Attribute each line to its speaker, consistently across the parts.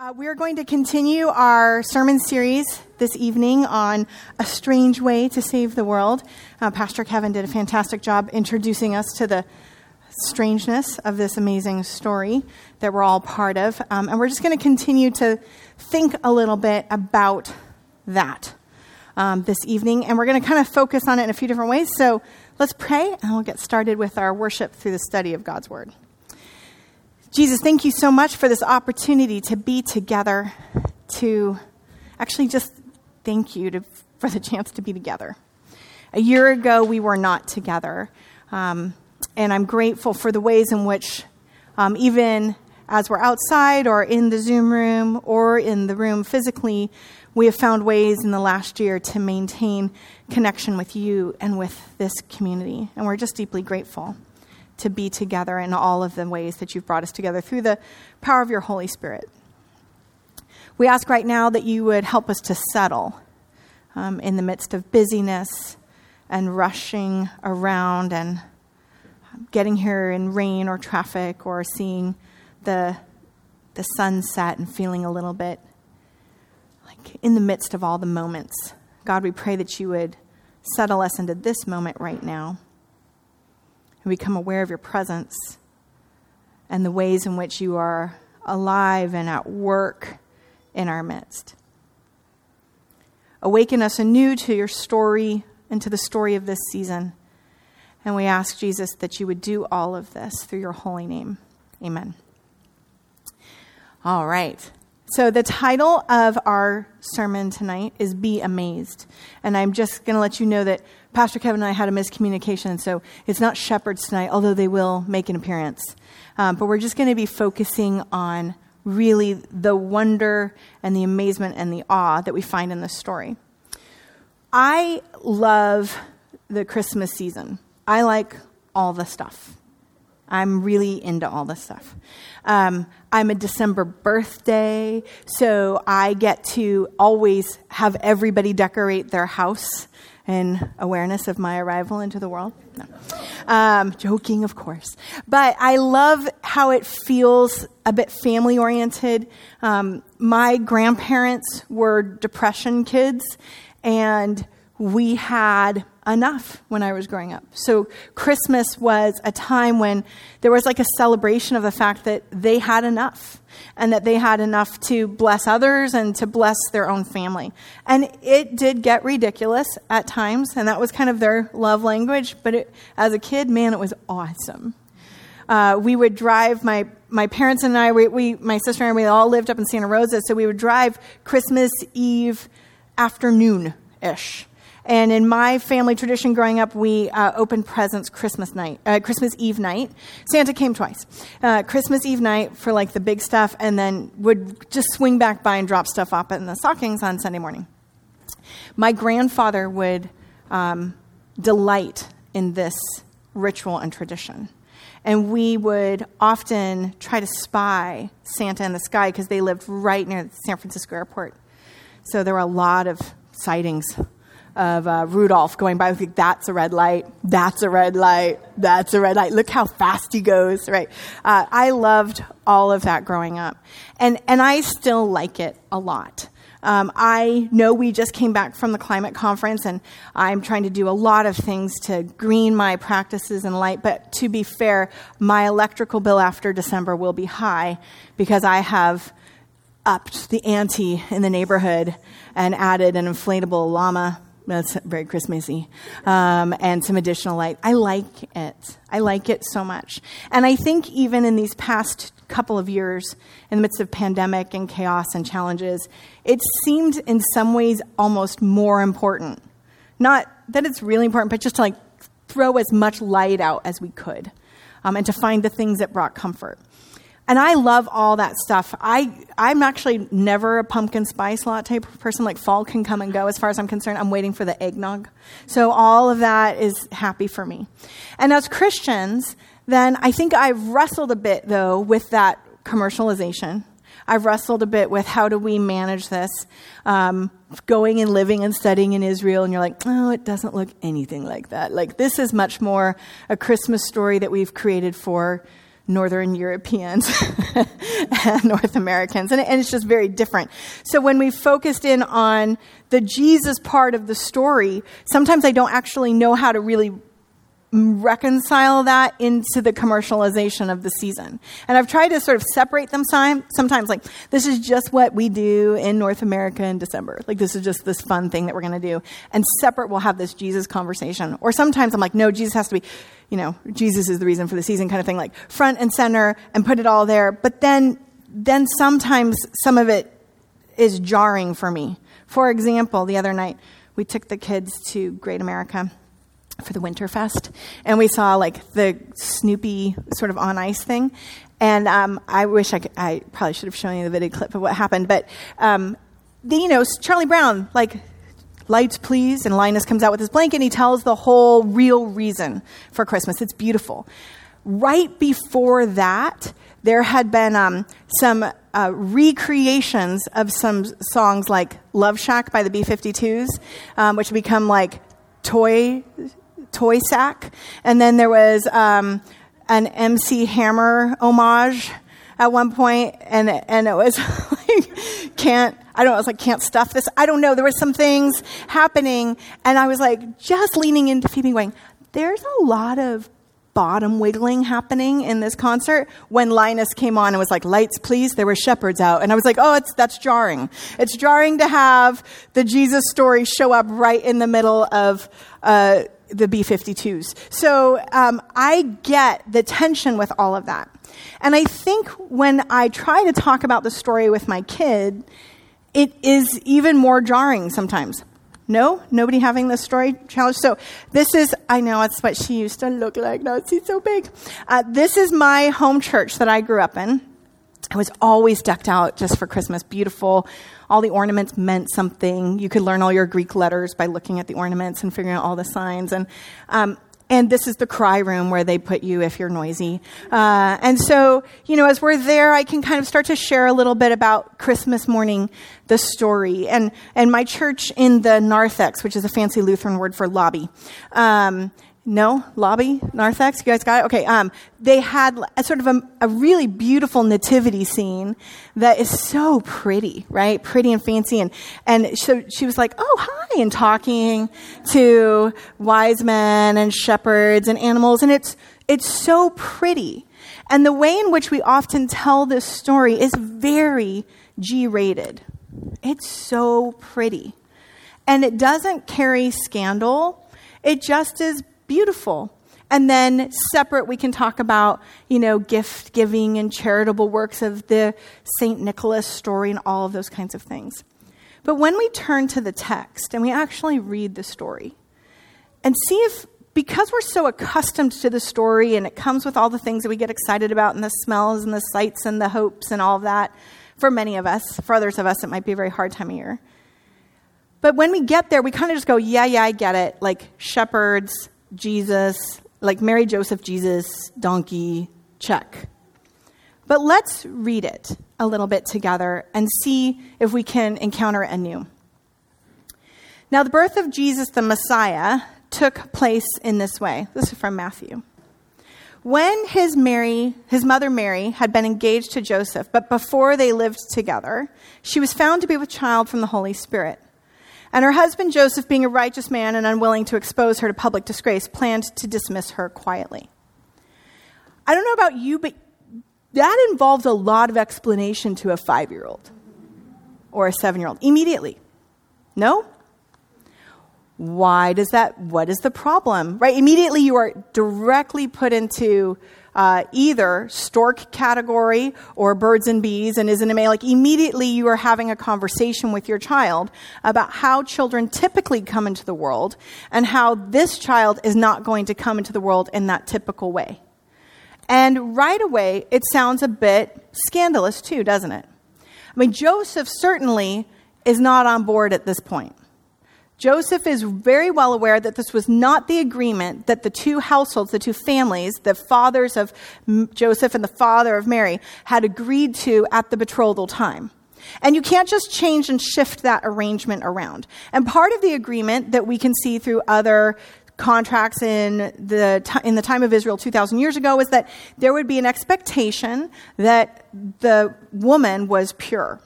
Speaker 1: Uh, we are going to continue our sermon series this evening on a strange way to save the world. Uh, Pastor Kevin did a fantastic job introducing us to the strangeness of this amazing story that we're all part of. Um, and we're just going to continue to think a little bit about that um, this evening. And we're going to kind of focus on it in a few different ways. So let's pray and we'll get started with our worship through the study of God's Word. Jesus, thank you so much for this opportunity to be together, to actually just thank you to, for the chance to be together. A year ago, we were not together. Um, and I'm grateful for the ways in which, um, even as we're outside or in the Zoom room or in the room physically, we have found ways in the last year to maintain connection with you and with this community. And we're just deeply grateful to be together in all of the ways that you've brought us together through the power of your Holy Spirit. We ask right now that you would help us to settle um, in the midst of busyness and rushing around and getting here in rain or traffic or seeing the, the sunset and feeling a little bit like in the midst of all the moments. God, we pray that you would settle us into this moment right now and become aware of your presence and the ways in which you are alive and at work in our midst. Awaken us anew to your story and to the story of this season. And we ask, Jesus, that you would do all of this through your holy name. Amen. All right. So, the title of our sermon tonight is Be Amazed. And I'm just going to let you know that Pastor Kevin and I had a miscommunication, so it's not shepherds tonight, although they will make an appearance. Um, but we're just going to be focusing on really the wonder and the amazement and the awe that we find in this story. I love the Christmas season. I like all the stuff. I'm really into all this stuff. Um, I'm a December birthday, so I get to always have everybody decorate their house in awareness of my arrival into the world. No. Um, joking, of course. But I love how it feels a bit family oriented. Um, my grandparents were depression kids, and we had enough when I was growing up. So Christmas was a time when there was like a celebration of the fact that they had enough and that they had enough to bless others and to bless their own family. And it did get ridiculous at times, and that was kind of their love language. But it, as a kid, man, it was awesome. Uh, we would drive my my parents and I, we, we, my sister and I, we all lived up in Santa Rosa, so we would drive Christmas Eve afternoon ish and in my family tradition growing up, we uh, opened presents Christmas night, uh, Christmas Eve night. Santa came twice. Uh, Christmas Eve night for like the big stuff, and then would just swing back by and drop stuff off in the stockings on Sunday morning. My grandfather would um, delight in this ritual and tradition. And we would often try to spy Santa in the sky because they lived right near the San Francisco airport. So there were a lot of sightings of uh, Rudolph going by. Like, that's a red light. That's a red light. That's a red light. Look how fast he goes. Right. Uh, I loved all of that growing up, and and I still like it a lot. Um, I know we just came back from the climate conference, and I'm trying to do a lot of things to green my practices in light. But to be fair, my electrical bill after December will be high because I have upped the ante in the neighborhood and added an inflatable llama that's very Christmassy. Um, and some additional light. I like it. I like it so much. And I think even in these past couple of years, in the midst of pandemic and chaos and challenges, it seemed in some ways almost more important. Not that it's really important, but just to like throw as much light out as we could um, and to find the things that brought comfort. And I love all that stuff. I, I'm actually never a pumpkin spice latte type of person. Like fall can come and go as far as I'm concerned. I'm waiting for the eggnog. So all of that is happy for me. And as Christians, then I think I've wrestled a bit though with that commercialization. I've wrestled a bit with how do we manage this. Um, going and living and studying in Israel, and you're like, oh, it doesn't look anything like that. Like, this is much more a Christmas story that we've created for Northern Europeans and North Americans. And, and it's just very different. So when we focused in on the Jesus part of the story, sometimes I don't actually know how to really reconcile that into the commercialization of the season. And I've tried to sort of separate them sometimes like this is just what we do in North America in December. Like this is just this fun thing that we're going to do. And separate we'll have this Jesus conversation. Or sometimes I'm like no, Jesus has to be, you know, Jesus is the reason for the season kind of thing like front and center and put it all there. But then then sometimes some of it is jarring for me. For example, the other night we took the kids to Great America for the Winterfest, and we saw like the Snoopy sort of on ice thing. And um, I wish I could, I probably should have shown you the video clip of what happened, but um, the, you know Charlie Brown like lights please, and Linus comes out with his blanket and he tells the whole real reason for Christmas. It's beautiful. Right before that, there had been um, some uh, recreations of some songs like Love Shack by the B 52s, um, which become like toy toy sack. And then there was um, an MC Hammer homage at one point, and and it was like can't I don't know, it was like can't stuff this. I don't know. There were some things happening, and I was like just leaning into Phoebe, going, "There's a lot of." Bottom wiggling happening in this concert when Linus came on and was like, "Lights, please." There were shepherds out, and I was like, "Oh, it's that's jarring. It's jarring to have the Jesus story show up right in the middle of uh, the B 52s. So um, I get the tension with all of that. And I think when I try to talk about the story with my kid, it is even more jarring sometimes. No? Nobody having this story challenge? So this is, I know it's what she used to look like. Now she's so big. Uh, this is my home church that I grew up in. I was always decked out just for Christmas. Beautiful all the ornaments meant something. You could learn all your Greek letters by looking at the ornaments and figuring out all the signs. And, um, and this is the cry room where they put you if you're noisy. Uh, and so, you know, as we're there, I can kind of start to share a little bit about Christmas morning, the story. And, and my church in the narthex, which is a fancy Lutheran word for lobby, um, no, lobby, narthex. You guys got it? Okay. Um, they had a sort of a, a, really beautiful nativity scene that is so pretty, right? Pretty and fancy. And, and so she was like, oh, hi, and talking to wise men and shepherds and animals. And it's, it's so pretty. And the way in which we often tell this story is very G rated. It's so pretty. And it doesn't carry scandal. It just is beautiful. And then separate, we can talk about, you know, gift giving and charitable works of the St. Nicholas story and all of those kinds of things. But when we turn to the text and we actually read the story and see if, because we're so accustomed to the story and it comes with all the things that we get excited about and the smells and the sights and the hopes and all of that, for many of us, for others of us, it might be a very hard time of year. But when we get there, we kind of just go, yeah, yeah, I get it. Like shepherds, Jesus, like Mary, Joseph, Jesus, donkey, check. But let's read it a little bit together and see if we can encounter it anew. Now, the birth of Jesus the Messiah took place in this way. This is from Matthew. When his Mary, his mother Mary, had been engaged to Joseph, but before they lived together, she was found to be with child from the Holy Spirit. And her husband Joseph, being a righteous man and unwilling to expose her to public disgrace, planned to dismiss her quietly. I don't know about you, but that involves a lot of explanation to a five year old or a seven year old immediately. No? Why does that? What is the problem? Right? Immediately you are directly put into uh, either stork category or birds and bees and isn't it male? like immediately you are having a conversation with your child about how children typically come into the world and how this child is not going to come into the world in that typical way. And right away, it sounds a bit scandalous too, doesn't it? I mean, Joseph certainly is not on board at this point. Joseph is very well aware that this was not the agreement that the two households, the two families, the fathers of Joseph and the father of Mary, had agreed to at the betrothal time. And you can't just change and shift that arrangement around. And part of the agreement that we can see through other contracts in the, t- in the time of Israel 2,000 years ago was that there would be an expectation that the woman was pure.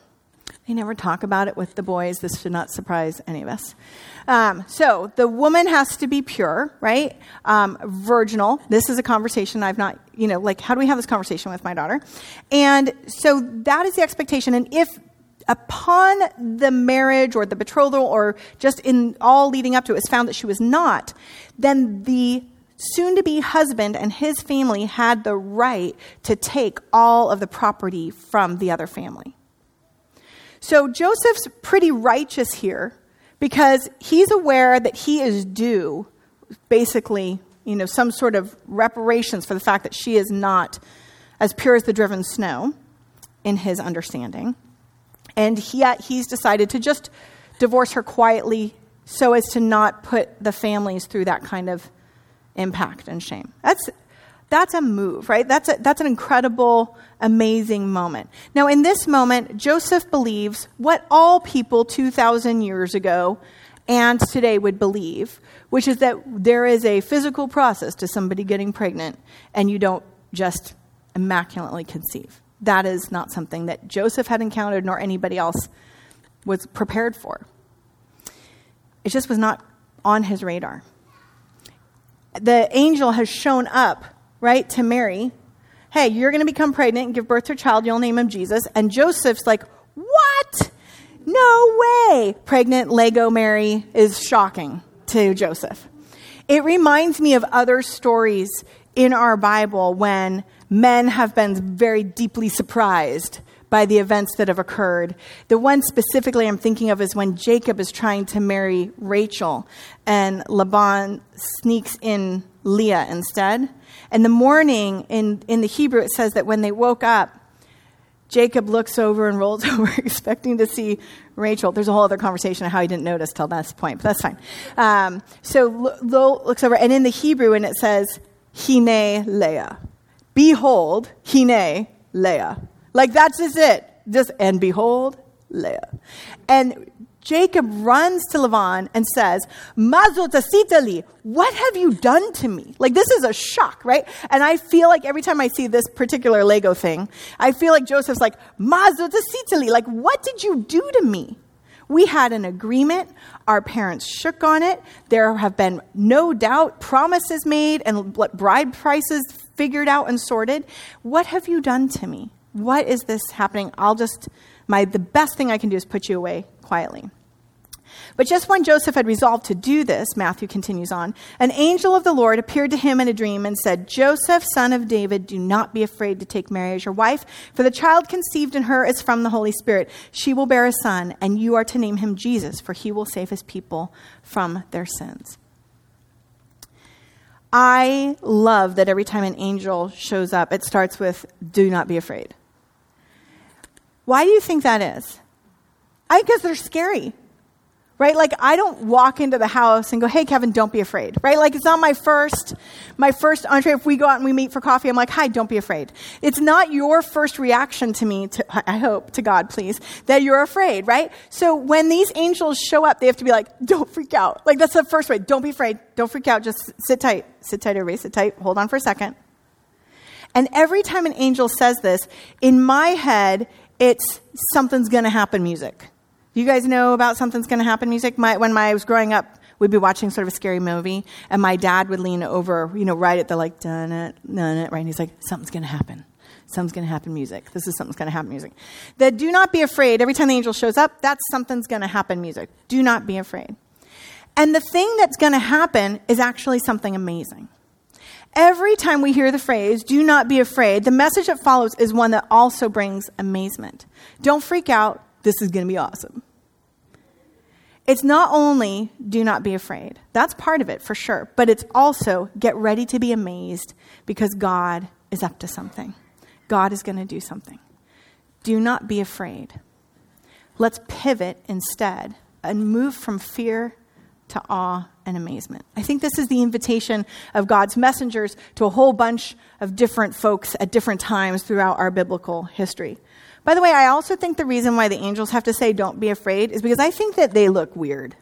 Speaker 1: They never talk about it with the boys. This should not surprise any of us. Um, so the woman has to be pure, right? Um, virginal. This is a conversation I've not, you know, like, how do we have this conversation with my daughter? And so that is the expectation. And if upon the marriage or the betrothal or just in all leading up to it was found that she was not, then the soon to be husband and his family had the right to take all of the property from the other family. So Joseph's pretty righteous here because he's aware that he is due basically, you know, some sort of reparations for the fact that she is not as pure as the driven snow in his understanding. And he, he's decided to just divorce her quietly so as to not put the families through that kind of impact and shame. That's, that's a move, right? That's, a, that's an incredible, amazing moment. Now, in this moment, Joseph believes what all people 2,000 years ago and today would believe, which is that there is a physical process to somebody getting pregnant and you don't just immaculately conceive that is not something that Joseph had encountered nor anybody else was prepared for. It just was not on his radar. The angel has shown up, right, to Mary. Hey, you're going to become pregnant and give birth to a child. You'll name him Jesus. And Joseph's like, What? No way. Pregnant Lego Mary is shocking to Joseph. It reminds me of other stories in our Bible when men have been very deeply surprised by the events that have occurred. The one specifically I'm thinking of is when Jacob is trying to marry Rachel and Laban sneaks in Leah instead. And the morning in, in the Hebrew, it says that when they woke up, Jacob looks over and rolls over, expecting to see Rachel. There's a whole other conversation of how he didn't notice till this point, but that's fine. Um, so Lo looks over, and in the Hebrew, and it says, Hine Leah. Behold, Hine, Leah. Like that's just it. Just, and behold, Leah. And Jacob runs to Laban and says, Mazo tasitali, what have you done to me? Like, this is a shock, right? And I feel like every time I see this particular Lego thing, I feel like Joseph's like, tasitali, like, what did you do to me? We had an agreement. Our parents shook on it. There have been no doubt promises made and bride prices figured out and sorted. What have you done to me? What is this happening? I'll just, my, the best thing I can do is put you away quietly. But just when Joseph had resolved to do this, Matthew continues on, an angel of the Lord appeared to him in a dream and said, Joseph, son of David, do not be afraid to take Mary as your wife, for the child conceived in her is from the Holy Spirit. She will bear a son, and you are to name him Jesus, for he will save his people from their sins. I love that every time an angel shows up, it starts with, do not be afraid. Why do you think that is? I think because they're scary right? Like I don't walk into the house and go, "Hey, Kevin, don't be afraid," right? Like it's not my first, my first entree. If we go out and we meet for coffee, I'm like, "Hi, don't be afraid." It's not your first reaction to me. To, I hope to God, please, that you're afraid, right? So when these angels show up, they have to be like, "Don't freak out." Like that's the first way. Don't be afraid. Don't freak out. Just sit tight. Sit tight, everybody. Sit tight. Hold on for a second. And every time an angel says this, in my head, it's something's going to happen music. You guys know about Something's Gonna Happen music? My, when my, I was growing up, we'd be watching sort of a scary movie, and my dad would lean over, you know, right at the like, dun it, dun it, right? And he's like, something's gonna happen. Something's gonna happen music. This is something's gonna happen music. The do not be afraid, every time the angel shows up, that's something's gonna happen music. Do not be afraid. And the thing that's gonna happen is actually something amazing. Every time we hear the phrase, do not be afraid, the message that follows is one that also brings amazement. Don't freak out, this is going to be awesome. It's not only do not be afraid, that's part of it for sure, but it's also get ready to be amazed because God is up to something. God is going to do something. Do not be afraid. Let's pivot instead and move from fear to awe and amazement. I think this is the invitation of God's messengers to a whole bunch of different folks at different times throughout our biblical history. By the way, I also think the reason why the angels have to say, don't be afraid, is because I think that they look weird.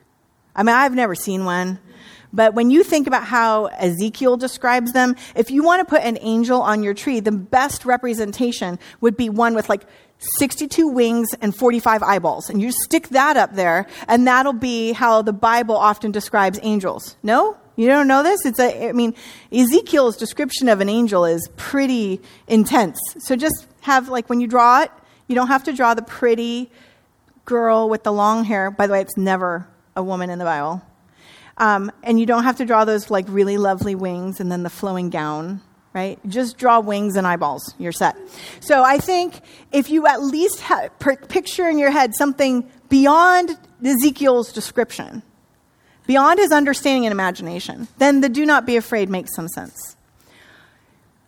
Speaker 1: I mean, I've never seen one, But when you think about how Ezekiel describes them, if you want to put an angel on your tree, the best representation would be one with like 62 wings and 45 eyeballs. And you stick that up there, and that'll be how the Bible often describes angels. No? You don't know this? It's a, I mean, Ezekiel's description of an angel is pretty intense. So just have, like, when you draw it, you don't have to draw the pretty girl with the long hair. By the way, it's never a woman in the Bible. Um, and you don't have to draw those, like, really lovely wings and then the flowing gown right? Just draw wings and eyeballs. You're set. So I think if you at least ha- picture in your head something beyond Ezekiel's description, beyond his understanding and imagination, then the do not be afraid makes some sense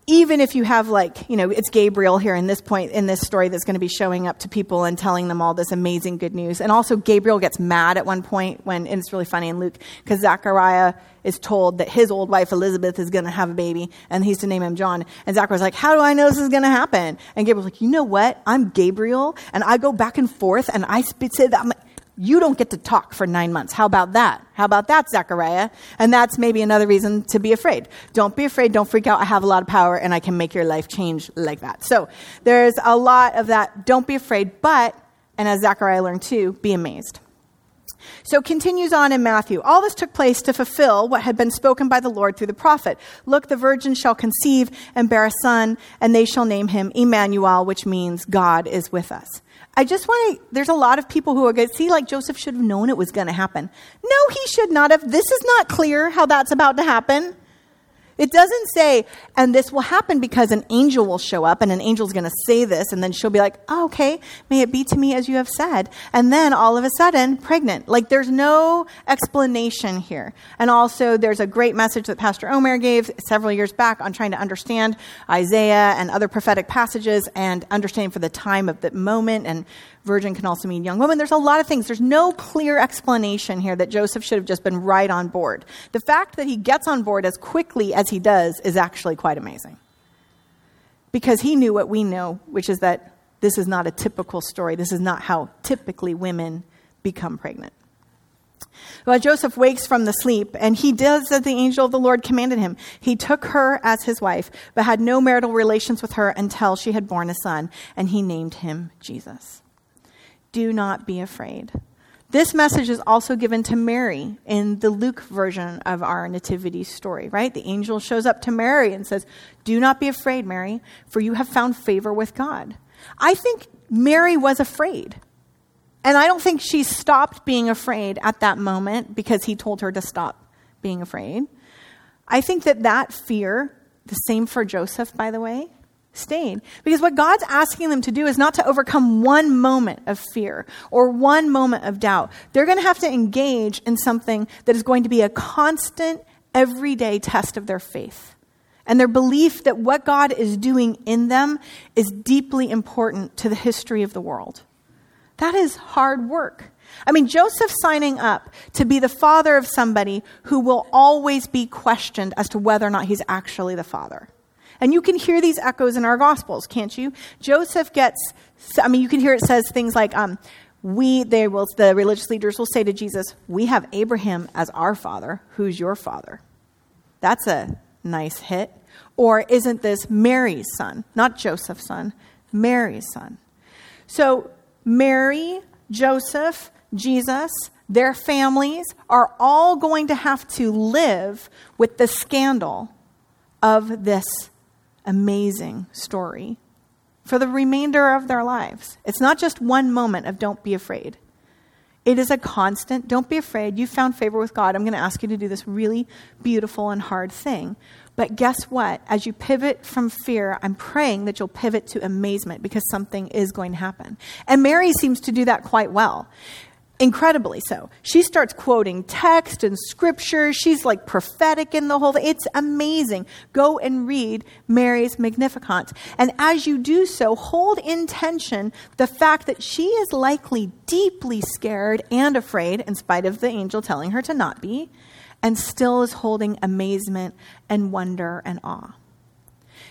Speaker 1: even if you have like you know it's gabriel here in this point in this story that's going to be showing up to people and telling them all this amazing good news. And also gabriel gets mad at one point when and it's really funny in luke because zachariah is told that his old wife elizabeth is going to have a baby and he's to name him john. And zachariah's like how do i know this is going to happen? And gabriel's like you know what? I'm gabriel and i go back and forth and i say that I'm, you don't get to talk for nine months. How about that? How about that, Zechariah? And that's maybe another reason to be afraid. Don't be afraid. Don't freak out. I have a lot of power and I can make your life change like that. So there's a lot of that. Don't be afraid, but, and as Zechariah learned too, be amazed. So continues on in Matthew. All this took place to fulfill what had been spoken by the Lord through the prophet. Look, the virgin shall conceive and bear a son, and they shall name him Emmanuel, which means God is with us. I just want to, there's a lot of people who are going to see like Joseph should have known it was going to happen. No, he should not have. This is not clear how that's about to happen. It doesn't say, and this will happen because an angel will show up and an angel's going to say this, and then she'll be like, oh, okay, may it be to me as you have said. And then all of a sudden, pregnant. Like there's no explanation here. And also, there's a great message that Pastor Omer gave several years back on trying to understand Isaiah and other prophetic passages and understanding for the time of the moment and virgin can also mean young woman. There's a lot of things. There's no clear explanation here that Joseph should have just been right on board. The fact that he gets on board as quickly as he does is actually quite amazing. Because he knew what we know, which is that this is not a typical story. This is not how typically women become pregnant. Well, Joseph wakes from the sleep, and he does as the angel of the Lord commanded him. He took her as his wife, but had no marital relations with her until she had borne a son, and he named him Jesus do not be afraid. This message is also given to Mary in the Luke version of our nativity story, right? The angel shows up to Mary and says, Do not be afraid, Mary, for you have found favor with God. I think Mary was afraid. And I don't think she stopped being afraid at that moment because he told her to stop being afraid. I think that that fear, the same for Joseph, by the way, stayed. Because what God's asking them to do is not to overcome one moment of fear or one moment of doubt. They're going to have to engage in something that is going to be a constant, everyday test of their faith. And their belief that what God is doing in them is deeply important to the history of the world. That is hard work. I mean, Joseph signing up to be the father of somebody who will always be questioned as to whether or not he's actually the father. And you can hear these echoes in our Gospels, can't you? Joseph gets, I mean, you can hear it says things like, um, we, they will, the religious leaders will say to Jesus, We have Abraham as our father. Who's your father? That's a nice hit. Or isn't this Mary's son? Not Joseph's son, Mary's son. So, Mary, Joseph, Jesus, their families are all going to have to live with the scandal of this amazing story for the remainder of their lives. It's not just one moment of don't be afraid. It is a constant, don't be afraid. You found favor with God. I'm going to ask you to do this really beautiful and hard thing. But guess what? As you pivot from fear, I'm praying that you'll pivot to amazement because something is going to happen. And Mary seems to do that quite well incredibly so. She starts quoting text and scripture. She's like prophetic in the whole thing. It's amazing. Go and read Mary's Magnificat. And as you do so, hold in tension the fact that she is likely deeply scared and afraid, in spite of the angel telling her to not be, and still is holding amazement and wonder and awe.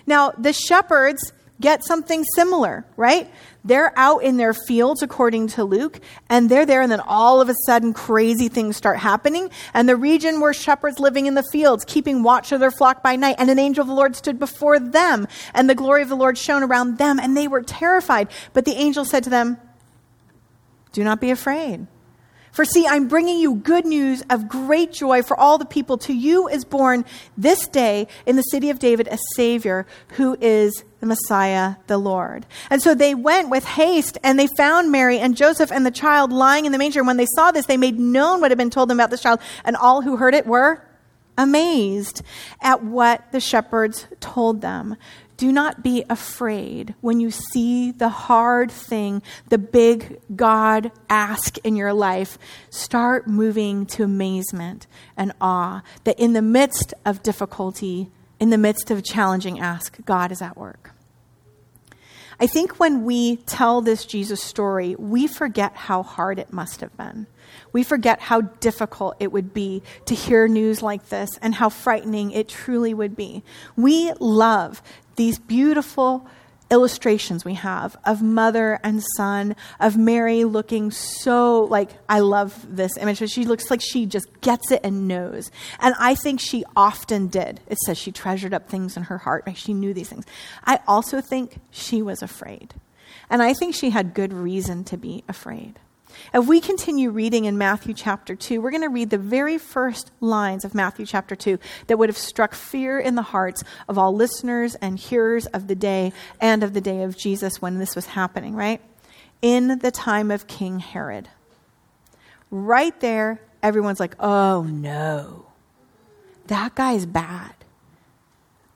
Speaker 1: Now, the shepherds get something similar, right? They're out in their fields, according to Luke, and they're there, and then all of a sudden, crazy things start happening. And the region where shepherds living in the fields, keeping watch of their flock by night, and an angel of the Lord stood before them, and the glory of the Lord shone around them, and they were terrified. But the angel said to them, Do not be afraid. For see, I'm bringing you good news of great joy for all the people. To you is born this day in the city of David a Savior who is the Messiah, the Lord. And so they went with haste and they found Mary and Joseph and the child lying in the manger. And when they saw this, they made known what had been told them about this child. And all who heard it were amazed at what the shepherds told them. Do not be afraid when you see the hard thing, the big God ask in your life. Start moving to amazement and awe that in the midst of difficulty, in the midst of a challenging ask, God is at work. I think when we tell this Jesus story, we forget how hard it must have been. We forget how difficult it would be to hear news like this and how frightening it truly would be. We love these beautiful illustrations we have of mother and son, of Mary looking so like, I love this image. She looks like she just gets it and knows. And I think she often did. It says she treasured up things in her heart. She knew these things. I also think she was afraid. And I think she had good reason to be afraid. If we continue reading in Matthew chapter 2, we're going to read the very first lines of Matthew chapter 2 that would have struck fear in the hearts of all listeners and hearers of the day and of the day of Jesus when this was happening, right? In the time of King Herod. Right there, everyone's like, oh no, that guy's bad.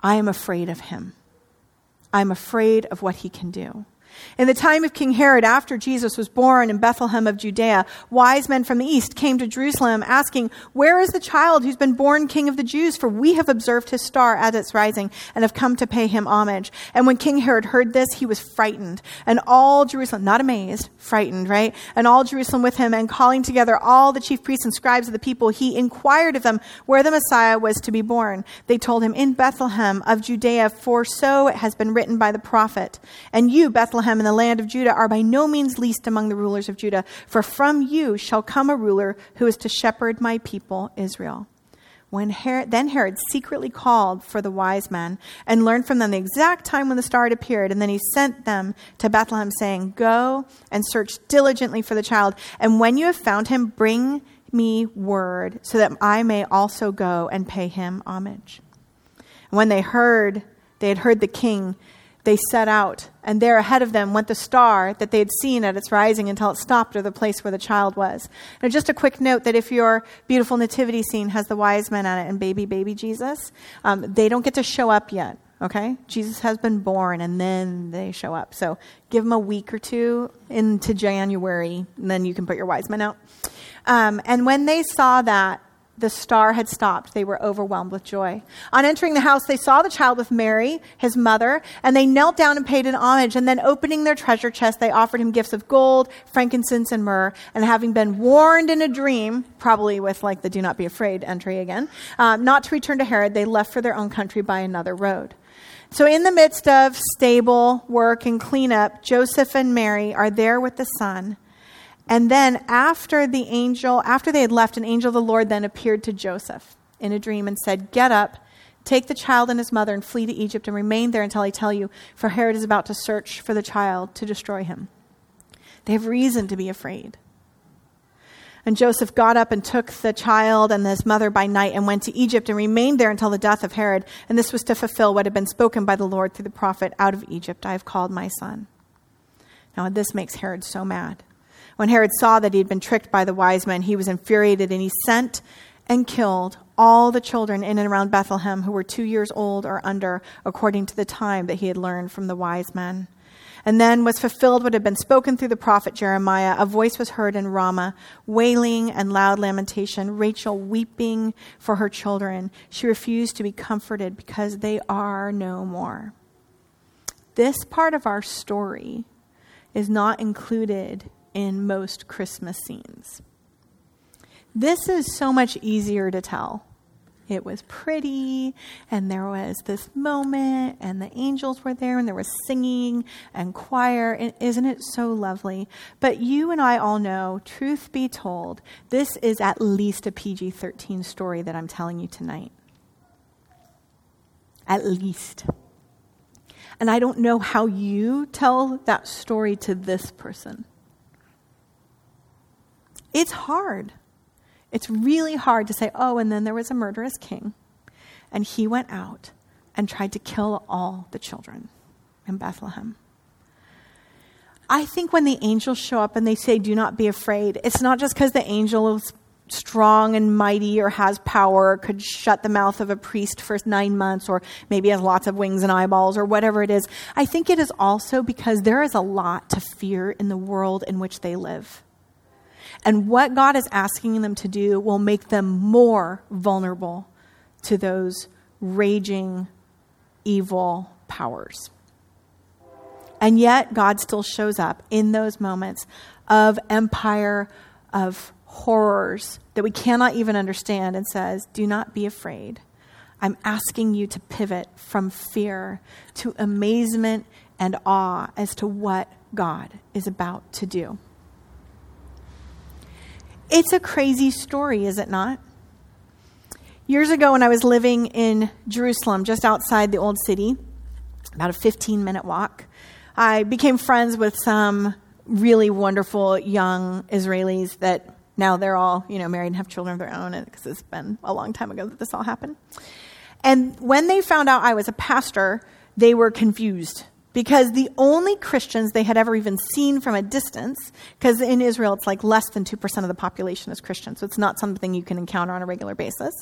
Speaker 1: I am afraid of him. I'm afraid of what he can do. In the time of King Herod, after Jesus was born in Bethlehem of Judea, wise men from the east came to Jerusalem asking, Where is the child who's been born king of the Jews? For we have observed his star at its rising and have come to pay him homage. And when King Herod heard this, he was frightened. And all Jerusalem, not amazed, frightened, right? And all Jerusalem with him, and calling together all the chief priests and scribes of the people, he inquired of them where the Messiah was to be born. They told him, In Bethlehem of Judea, for so it has been written by the prophet. And you, Bethlehem, Bethlehem in the land of Judah are by no means least among the rulers of Judah, for from you shall come a ruler who is to shepherd my people Israel. When Herod, then Herod secretly called for the wise men and learned from them the exact time when the star had appeared, and then he sent them to Bethlehem, saying, Go and search diligently for the child, and when you have found him, bring me word, so that I may also go and pay him homage. And when they heard, they had heard the king they set out, and there ahead of them went the star that they had seen at its rising until it stopped at the place where the child was. Now, just a quick note that if your beautiful nativity scene has the wise men on it and baby, baby Jesus, um, they don't get to show up yet. Okay? Jesus has been born and then they show up. So give them a week or two into January, and then you can put your wise men out. Um, and when they saw that, the star had stopped, they were overwhelmed with joy. On entering the house, they saw the child with Mary, his mother, and they knelt down and paid him homage. And then, opening their treasure chest, they offered him gifts of gold, frankincense, and myrrh. And having been warned in a dream, probably with like the do not be afraid entry again, uh, not to return to Herod, they left for their own country by another road. So, in the midst of stable work and cleanup, Joseph and Mary are there with the son. And then after the angel, after they had left, an angel of the Lord then appeared to Joseph in a dream and said, Get up, take the child and his mother, and flee to Egypt and remain there until I tell you, for Herod is about to search for the child to destroy him. They have reason to be afraid. And Joseph got up and took the child and his mother by night and went to Egypt and remained there until the death of Herod. And this was to fulfill what had been spoken by the Lord through the prophet Out of Egypt I have called my son. Now, this makes Herod so mad. When Herod saw that he had been tricked by the wise men, he was infuriated and he sent and killed all the children in and around Bethlehem who were two years old or under, according to the time that he had learned from the wise men. And then was fulfilled what had been spoken through the prophet Jeremiah. A voice was heard in Ramah, wailing and loud lamentation, Rachel weeping for her children. She refused to be comforted because they are no more. This part of our story is not included in most Christmas scenes. This is so much easier to tell. It was pretty and there was this moment and the angels were there and there was singing and choir and isn't it so lovely? But you and i all know truth be told this is at least a pg-13 story that i'm telling you tonight. At least. And i don't know how you tell that story to this person it's hard it's really hard to say, oh, and then there was a murderous king, and he went out and tried to kill all the children in Bethlehem. I think when the angels show up and they say, do not be afraid, it's not just because the angel is strong and mighty or has power, could shut the mouth of a priest for nine months, or maybe has lots of wings and eyeballs, or whatever it is. I think it is also because there is a lot to fear in the world in which they live. And what God is asking them to do will make them more vulnerable to those raging evil powers. And yet, God still shows up in those moments of empire, of horrors that we cannot even understand, and says, Do not be afraid. I'm asking you to pivot from fear to amazement and awe as to what God is about to do. It's a crazy story, is it not? Years ago, when I was living in Jerusalem, just outside the Old City, about a 15 minute walk, I became friends with some really wonderful young Israelis that now they're all, you know, married and have children of their own because it's been a long time ago that this all happened. And when they found out I was a pastor, they were confused because the only Christians they had ever even seen from a distance, because in Israel it's like less than 2% of the population is Christian, so it's not something you can encounter on a regular basis.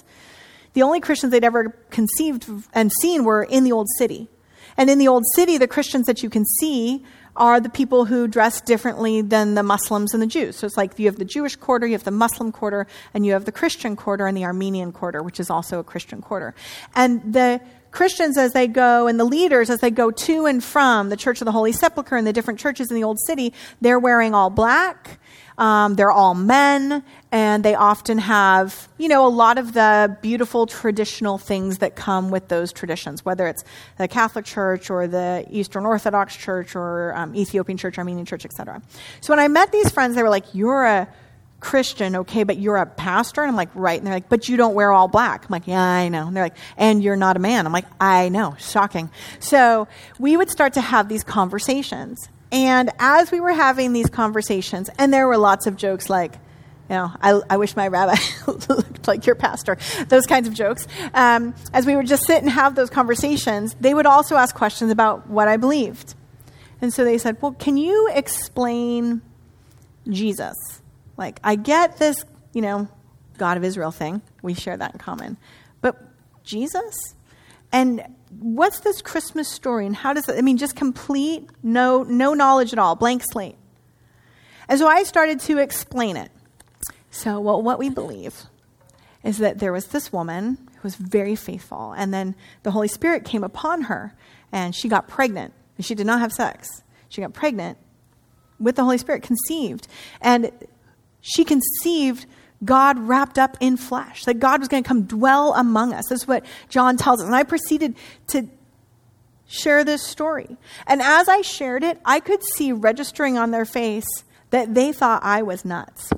Speaker 1: The only Christians they'd ever conceived and seen were in the Old City. And in the Old City, the Christians that you can see are the people who dress differently than the Muslims and the Jews. So it's like you have the Jewish quarter, you have the Muslim quarter, and you have the Christian quarter and the Armenian quarter, which is also a Christian quarter. And the Christians, as they go, and the leaders, as they go to and from the Church of the Holy Sepulchre and the different churches in the Old City, they're wearing all black. Um, they're all men, and they often have, you know, a lot of the beautiful traditional things that come with those traditions, whether it's the Catholic Church or the Eastern Orthodox Church or um, Ethiopian Church, Armenian Church, etc. So when I met these friends, they were like, "You're a Christian, okay, but you're a pastor? And I'm like, right. And they're like, but you don't wear all black. I'm like, yeah, I know. And they're like, and you're not a man. I'm like, I know. Shocking. So we would start to have these conversations. And as we were having these conversations, and there were lots of jokes like, you know, I, I wish my rabbi looked like your pastor, those kinds of jokes. Um, as we would just sit and have those conversations, they would also ask questions about what I believed. And so they said, well, can you explain Jesus? Like, I get this, you know, God of Israel thing. We share that in common. But Jesus? And what's this Christmas story? And how does it, I mean, just complete, no, no knowledge at all, blank slate. And so I started to explain it. So, well, what we believe is that there was this woman who was very faithful, and then the Holy Spirit came upon her, and she got pregnant. She did not have sex. She got pregnant with the Holy Spirit, conceived. And she conceived God wrapped up in flesh, that God was going to come dwell among us. This is what John tells us. And I proceeded to share this story. And as I shared it, I could see registering on their face that they thought I was nuts.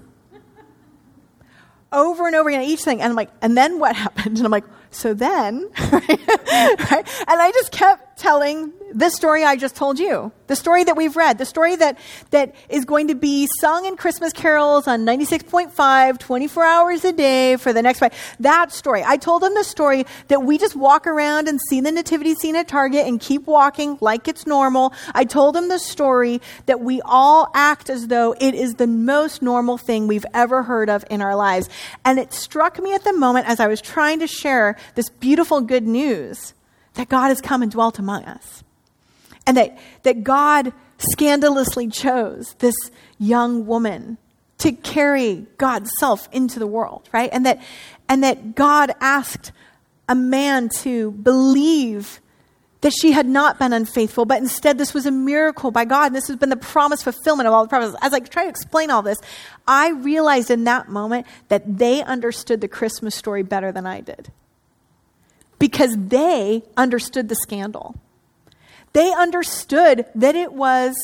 Speaker 1: over and over again, each thing. And I'm like, and then what happened? And I'm like, so then, right? And I just kept telling this story I just told you, the story that we've read, the story that, that is going to be sung in Christmas carols on 96.5, 24 hours a day for the next five. That story. I told them the story that we just walk around and see the nativity scene at Target and keep walking like it's normal. I told them the story that we all act as though it is the most normal thing we've ever heard of in our lives. And it struck me at the moment as I was trying to share this beautiful good news that God has come and dwelt among us and that, that God scandalously chose this young woman to carry God's self into the world, right? And that, and that God asked a man to believe that she had not been unfaithful, but instead this was a miracle by God. And this has been the promise fulfillment of all the promises. As I try to explain all this, I realized in that moment that they understood the Christmas story better than I did. because they understood the scandal. They understood that it was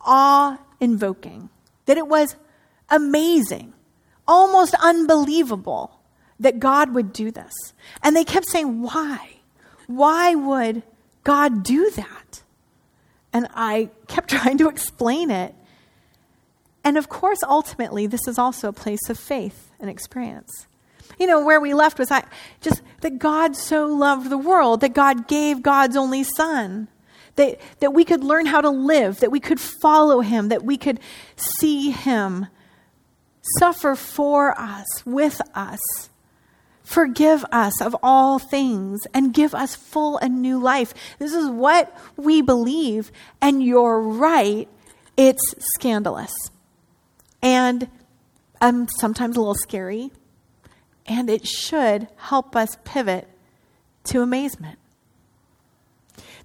Speaker 1: awe invoking, that it was amazing, almost unbelievable that God would do this. And they kept saying, Why? Why would God do that? And I kept trying to explain it. And of course, ultimately, this is also a place of faith and experience. You know, where we left was I, just that God so loved the world, that God gave God's only Son, that, that we could learn how to live, that we could follow Him, that we could see Him suffer for us, with us, forgive us of all things, and give us full and new life. This is what we believe, and you're right, it's scandalous. And um, sometimes a little scary, and it should help us pivot to amazement.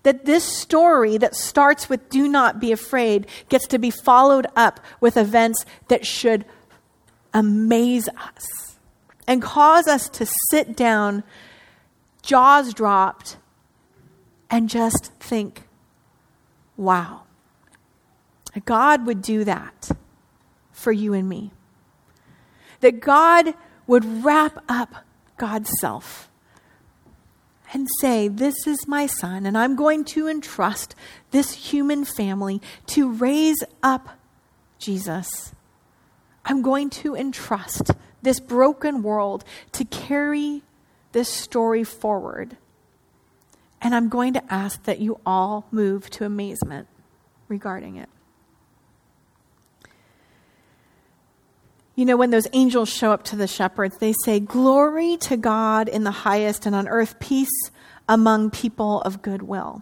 Speaker 1: That this story that starts with do not be afraid gets to be followed up with events that should amaze us and cause us to sit down, jaws dropped, and just think, wow, God would do that for you and me. That God would wrap up God's self and say, This is my son, and I'm going to entrust this human family to raise up Jesus. I'm going to entrust this broken world to carry this story forward. And I'm going to ask that you all move to amazement regarding it. You know, when those angels show up to the shepherds, they say, Glory to God in the highest, and on earth peace among people of goodwill.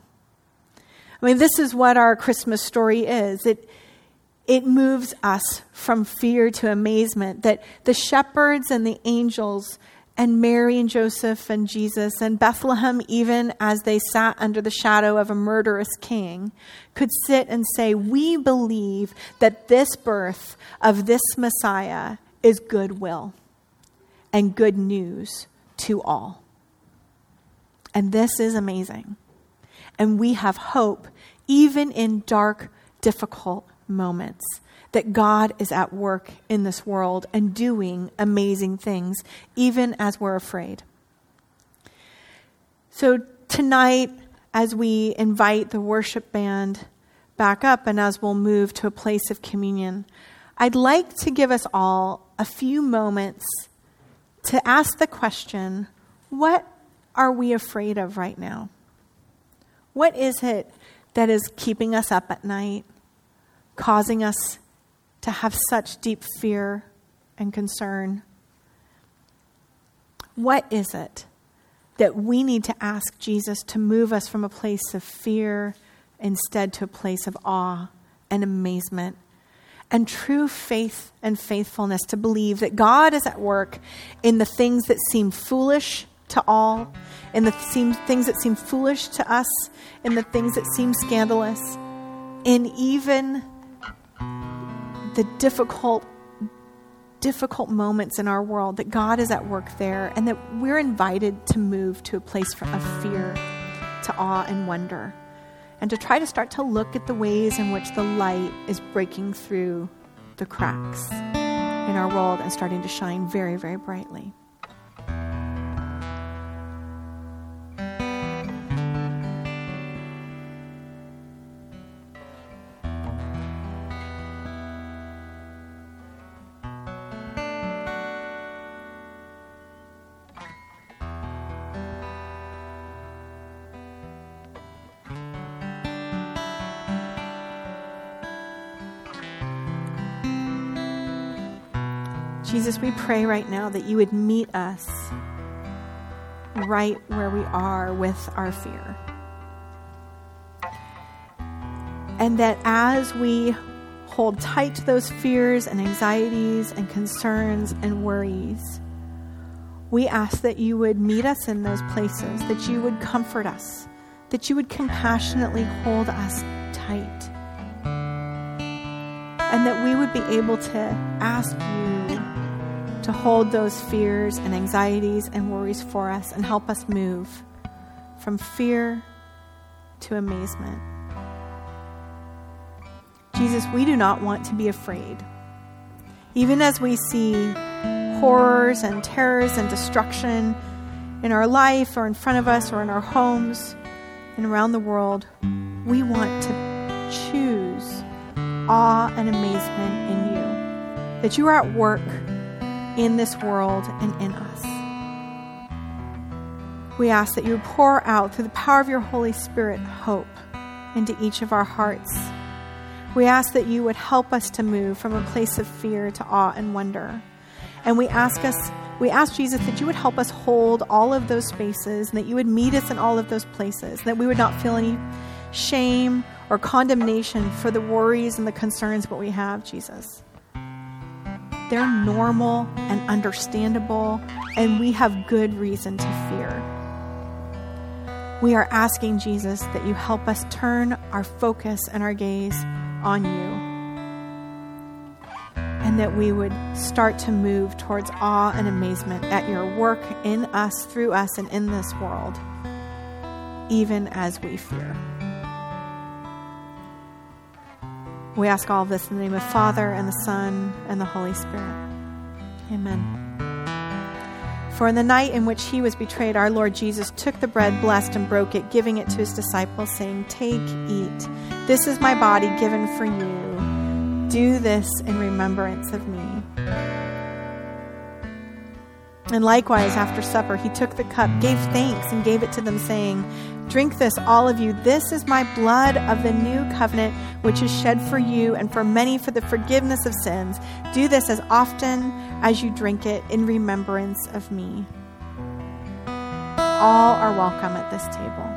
Speaker 1: I mean, this is what our Christmas story is. It, it moves us from fear to amazement that the shepherds and the angels and Mary and Joseph and Jesus and Bethlehem, even as they sat under the shadow of a murderous king, could sit and say, We believe that this birth of this Messiah is goodwill and good news to all. And this is amazing. And we have hope even in dark, difficult moments that God is at work in this world and doing amazing things, even as we're afraid. So, tonight, as we invite the worship band back up and as we'll move to a place of communion, I'd like to give us all a few moments to ask the question what are we afraid of right now? What is it that is keeping us up at night, causing us to have such deep fear and concern? What is it that we need to ask Jesus to move us from a place of fear instead to a place of awe and amazement and true faith and faithfulness to believe that God is at work in the things that seem foolish to all, in the things that seem foolish to us, in the things that seem scandalous, in even the difficult difficult moments in our world that God is at work there and that we're invited to move to a place of fear to awe and wonder and to try to start to look at the ways in which the light is breaking through the cracks in our world and starting to shine very very brightly. Jesus, we pray right now that you would meet us right where we are with our fear. And that as we hold tight to those fears and anxieties and concerns and worries, we ask that you would meet us in those places, that you would comfort us, that you would compassionately hold us tight, and that we would be able to ask you to hold those fears and anxieties and worries for us and help us move from fear to amazement. Jesus, we do not want to be afraid. Even as we see horrors and terrors and destruction in our life or in front of us or in our homes and around the world, we want to choose awe and amazement in you. That you are at work in this world and in us. We ask that you pour out through the power of your Holy Spirit hope into each of our hearts we ask that you would help us to move from a place of fear to awe and wonder. And we ask us we ask Jesus that you would help us hold all of those spaces and that you would meet us in all of those places, that we would not feel any shame or condemnation for the worries and the concerns that we have, Jesus. They're normal and understandable, and we have good reason to fear. We are asking, Jesus, that you help us turn our focus and our gaze on you. And that we would start to move towards awe and amazement at your work in us, through us, and in this world, even as we fear. We ask all of this in the name of Father, and the Son, and the Holy Spirit. Amen. For in the night in which he was betrayed, our Lord Jesus took the bread, blessed, and broke it, giving it to his disciples, saying, Take, eat. This is my body given for you. Do this in remembrance of me. And likewise, after supper, he took the cup, gave thanks, and gave it to them, saying, Drink this, all of you. This is my blood of the new covenant, which is shed for you and for many for the forgiveness of sins. Do this as often as you drink it in remembrance of me. All are welcome at this table.